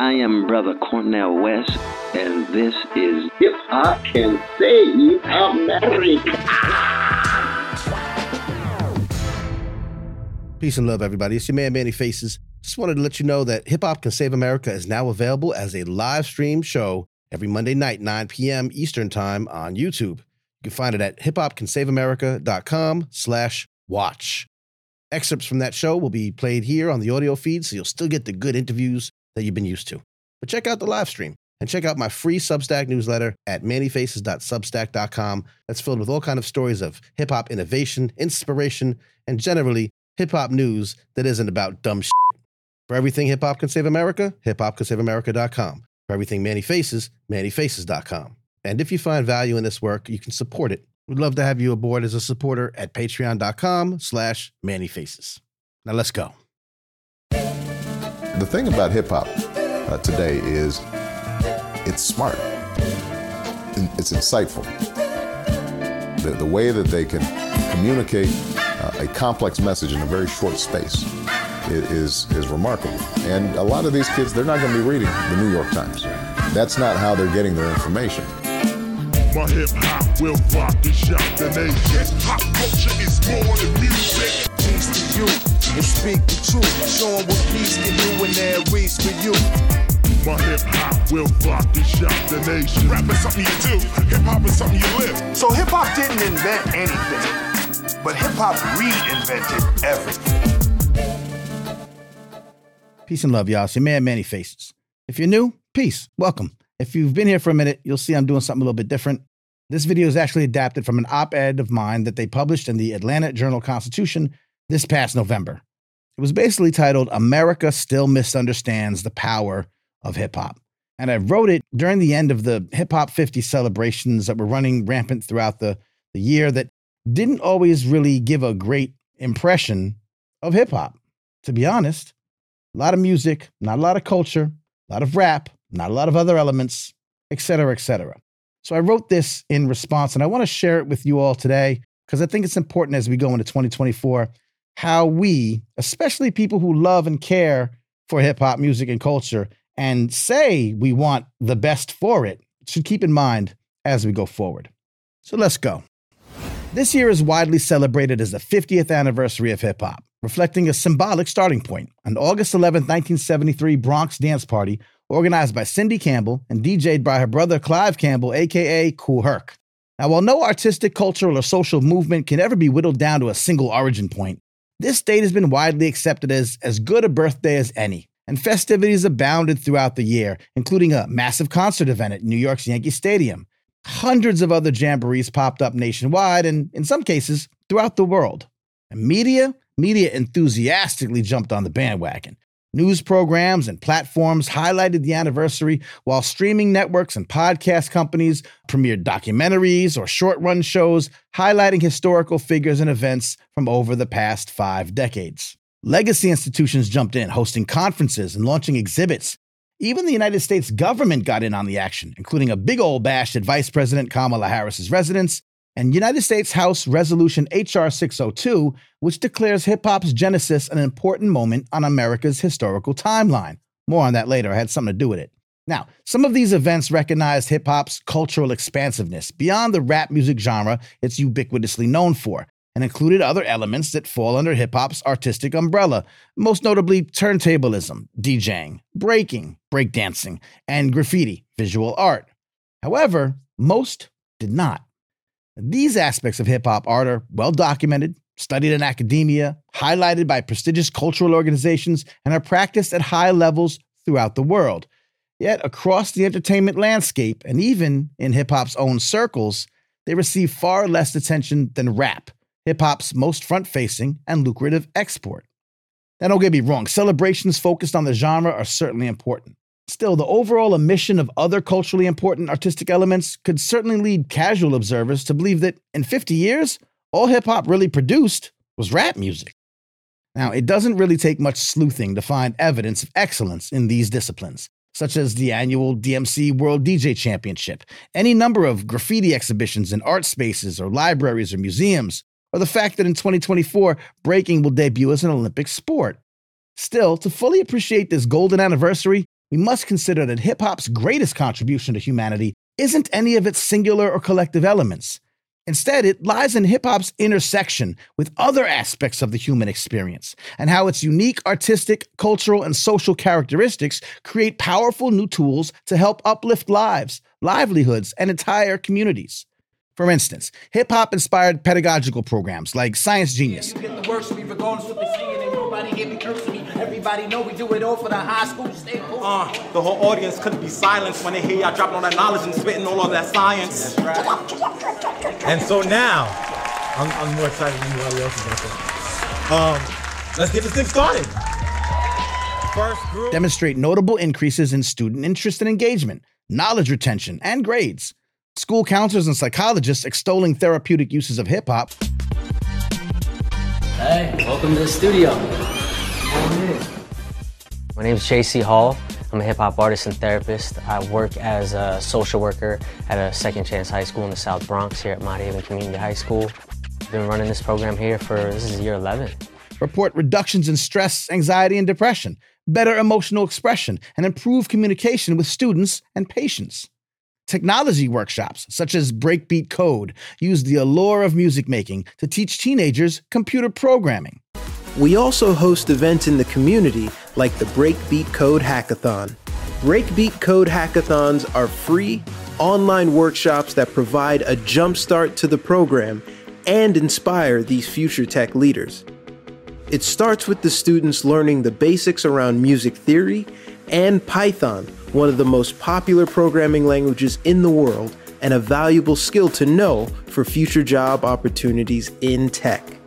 I am Brother Cornel West, and this is Hip Hop Can Save America. Peace and love, everybody. It's your man, Manny Faces. Just wanted to let you know that Hip Hop Can Save America is now available as a live stream show every Monday night, 9 p.m. Eastern Time on YouTube. You can find it at hiphopcansaveamerica.com slash watch. Excerpts from that show will be played here on the audio feed, so you'll still get the good interviews that you've been used to. But check out the live stream and check out my free Substack newsletter at mannyfaces.substack.com that's filled with all kind of stories of hip-hop innovation, inspiration, and generally hip-hop news that isn't about dumb shit. For everything Hip Hop Can Save America, hiphopcansaveamerica.com. For everything Manny Faces, mannyfaces.com. And if you find value in this work, you can support it. We'd love to have you aboard as a supporter at patreon.com slash mannyfaces. Now let's go. The thing about hip hop uh, today is it's smart, it's insightful. The, the way that they can communicate uh, a complex message in a very short space is, is remarkable. And a lot of these kids, they're not going to be reading the New York Times. That's not how they're getting their information. My hip hop will rock and shock the nation. Culture is more than music. Peace to you and speak the truth. Show 'em what peace can do when there is for you. My hip hop will rock and shock the nation. Rap is something you do. Hip hop is something you live. So hip hop didn't invent anything, but hip hop reinvented everything. Peace and love, y'all. It's your man, Manny Faces. If you're new, peace. Welcome. If you've been here for a minute, you'll see I'm doing something a little bit different. This video is actually adapted from an op ed of mine that they published in the Atlanta Journal Constitution this past November. It was basically titled America Still Misunderstands the Power of Hip Hop. And I wrote it during the end of the Hip Hop 50 celebrations that were running rampant throughout the, the year that didn't always really give a great impression of hip hop, to be honest. A lot of music, not a lot of culture, a lot of rap, not a lot of other elements, etc., cetera, et cetera. So I wrote this in response, and I want to share it with you all today because I think it's important as we go into 2024 how we, especially people who love and care for hip hop music and culture, and say we want the best for it, should keep in mind as we go forward. So let's go. This year is widely celebrated as the 50th anniversary of hip hop, reflecting a symbolic starting point. An August 11, 1973 Bronx dance party organized by Cindy Campbell and DJ'd by her brother Clive Campbell, aka Kool Herc. Now, while no artistic, cultural, or social movement can ever be whittled down to a single origin point, this date has been widely accepted as as good a birthday as any, and festivities abounded throughout the year, including a massive concert event at New York's Yankee Stadium. Hundreds of other jamborees popped up nationwide and, in some cases, throughout the world. And media, media enthusiastically jumped on the bandwagon. News programs and platforms highlighted the anniversary, while streaming networks and podcast companies premiered documentaries or short run shows highlighting historical figures and events from over the past five decades. Legacy institutions jumped in, hosting conferences and launching exhibits. Even the United States government got in on the action, including a big old bash at Vice President Kamala Harris's residence and United States House Resolution H.R. 602, which declares hip hop's genesis an important moment on America's historical timeline. More on that later. I had something to do with it. Now, some of these events recognized hip hop's cultural expansiveness beyond the rap music genre it's ubiquitously known for, and included other elements that fall under hip hop's artistic umbrella, most notably turntablism, DJing, breaking, breakdancing, and graffiti, visual art. However, most did not. These aspects of hip hop art are well documented, studied in academia, highlighted by prestigious cultural organizations, and are practiced at high levels throughout the world. Yet, across the entertainment landscape, and even in hip hop's own circles, they receive far less attention than rap, hip hop's most front facing and lucrative export. Now, don't get me wrong, celebrations focused on the genre are certainly important. Still, the overall omission of other culturally important artistic elements could certainly lead casual observers to believe that in 50 years, all hip hop really produced was rap music. Now, it doesn't really take much sleuthing to find evidence of excellence in these disciplines, such as the annual DMC World DJ Championship, any number of graffiti exhibitions in art spaces or libraries or museums, or the fact that in 2024, breaking will debut as an Olympic sport. Still, to fully appreciate this golden anniversary, we must consider that hip hop's greatest contribution to humanity isn't any of its singular or collective elements. Instead, it lies in hip hop's intersection with other aspects of the human experience and how its unique artistic, cultural, and social characteristics create powerful new tools to help uplift lives, livelihoods, and entire communities. For instance, hip hop inspired pedagogical programs like Science Genius, You get the worst of me, regardless what they saying, ain't nobody here be cursing me. Everybody know we do it all for the high school, stay cool. Uh, the whole audience couldn't be silenced when they hear y'all dropping all that knowledge and spitting all of that science. And so now, I'm, I'm more excited than anybody else is out there. Um, let's get this thing started. First group. demonstrate notable increases in student interest and engagement, knowledge retention, and grades. School counselors and psychologists extolling therapeutic uses of hip hop, Hey, welcome to the studio. My name is JC Hall. I'm a hip hop artist and therapist. I work as a social worker at a Second Chance High School in the South Bronx here at Mott Haven Community High School. I've been running this program here for this is year 11. report reductions in stress, anxiety, and depression, better emotional expression, and improved communication with students and patients. Technology workshops, such as Breakbeat Code, use the allure of music making to teach teenagers computer programming. We also host events in the community like the Breakbeat Code Hackathon. Breakbeat Code Hackathons are free online workshops that provide a jumpstart to the program and inspire these future tech leaders. It starts with the students learning the basics around music theory and Python, one of the most popular programming languages in the world and a valuable skill to know for future job opportunities in tech.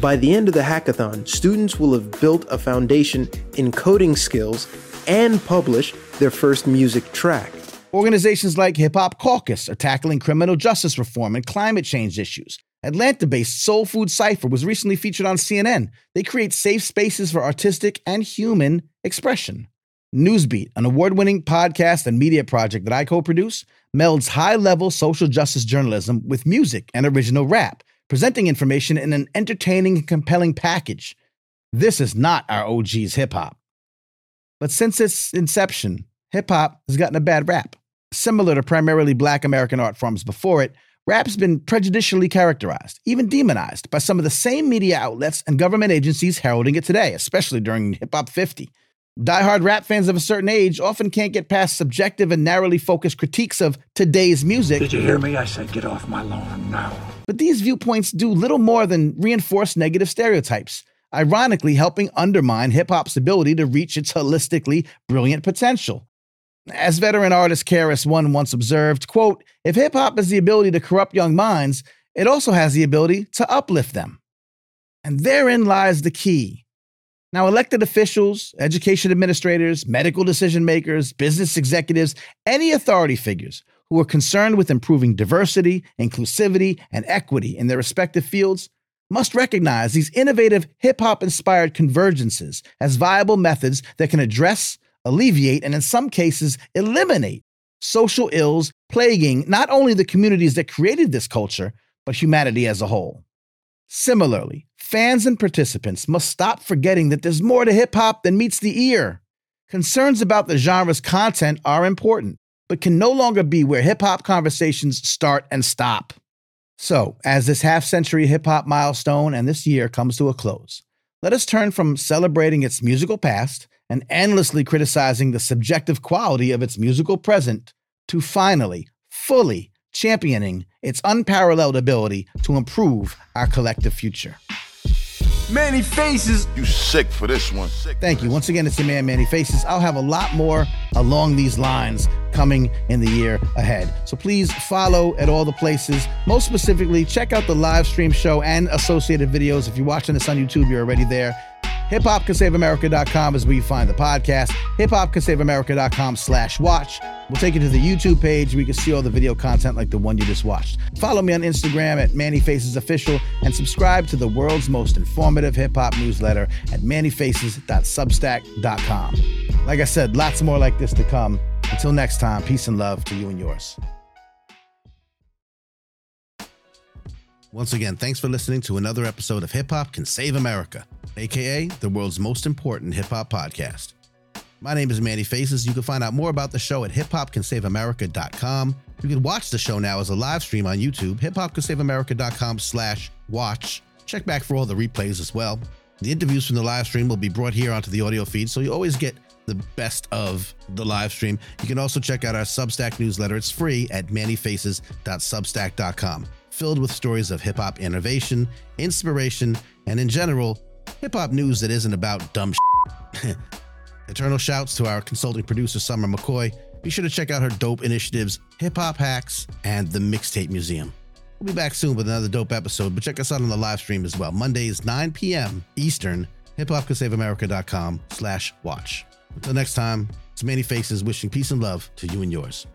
By the end of the hackathon, students will have built a foundation in coding skills and publish their first music track. Organizations like Hip Hop Caucus are tackling criminal justice reform and climate change issues. Atlanta based Soul Food Cypher was recently featured on CNN. They create safe spaces for artistic and human expression. Newsbeat, an award winning podcast and media project that I co produce, melds high level social justice journalism with music and original rap, presenting information in an entertaining and compelling package. This is not our OG's hip hop. But since its inception, hip hop has gotten a bad rap. Similar to primarily black American art forms before it, rap's been prejudicially characterized, even demonized, by some of the same media outlets and government agencies heralding it today, especially during Hip Hop 50. Diehard rap fans of a certain age often can't get past subjective and narrowly focused critiques of today's music. Did you hear me? I said get off my lawn now. But these viewpoints do little more than reinforce negative stereotypes, ironically helping undermine hip hop's ability to reach its holistically brilliant potential. As veteran artist KRS-One once observed, quote, if hip hop has the ability to corrupt young minds, it also has the ability to uplift them. And therein lies the key. Now, elected officials, education administrators, medical decision makers, business executives, any authority figures who are concerned with improving diversity, inclusivity, and equity in their respective fields must recognize these innovative hip hop inspired convergences as viable methods that can address, alleviate, and in some cases, eliminate social ills plaguing not only the communities that created this culture, but humanity as a whole. Similarly, fans and participants must stop forgetting that there's more to hip hop than meets the ear. Concerns about the genre's content are important, but can no longer be where hip hop conversations start and stop. So, as this half century hip hop milestone and this year comes to a close, let us turn from celebrating its musical past and endlessly criticizing the subjective quality of its musical present to finally, fully championing its unparalleled ability to improve our collective future. Manny Faces. You sick for this one. Thank you. Once again, it's your man, Manny Faces. I'll have a lot more along these lines coming in the year ahead. So please follow at all the places. Most specifically, check out the live stream show and associated videos. If you're watching this on YouTube, you're already there. hiphopcansaveamerica.com is where you find the podcast. hiphopcansaveamerica.com slash watch. We'll take you to the YouTube page where you can see all the video content like the one you just watched. Follow me on Instagram at Manny Faces Official and subscribe to the world's most informative hip hop newsletter at mannyfaces.substack.com. Like I said, lots more like this to come. Until next time, peace and love to you and yours. Once again, thanks for listening to another episode of Hip Hop Can Save America, aka the world's most important hip hop podcast. My name is Manny Faces. You can find out more about the show at hiphopcansaveamerica.com. You can watch the show now as a live stream on YouTube, hiphopcansaveamerica.com slash watch. Check back for all the replays as well. The interviews from the live stream will be brought here onto the audio feed, so you always get the best of the live stream. You can also check out our Substack newsletter. It's free at mannyfaces.substack.com, filled with stories of hip hop innovation, inspiration, and in general, hip hop news that isn't about dumb shit. Eternal shouts to our consulting producer, Sommer McCoy. Be sure to check out her dope initiatives, Hip Hop Hacks, and the Mixtape Museum. We'll be back soon with another dope episode, but check us out on the live stream as well. Mondays, 9 p.m. Eastern, hiphopcansaveamerica.com slash watch. Until next time, it's Manny Faces wishing peace and love to you and yours.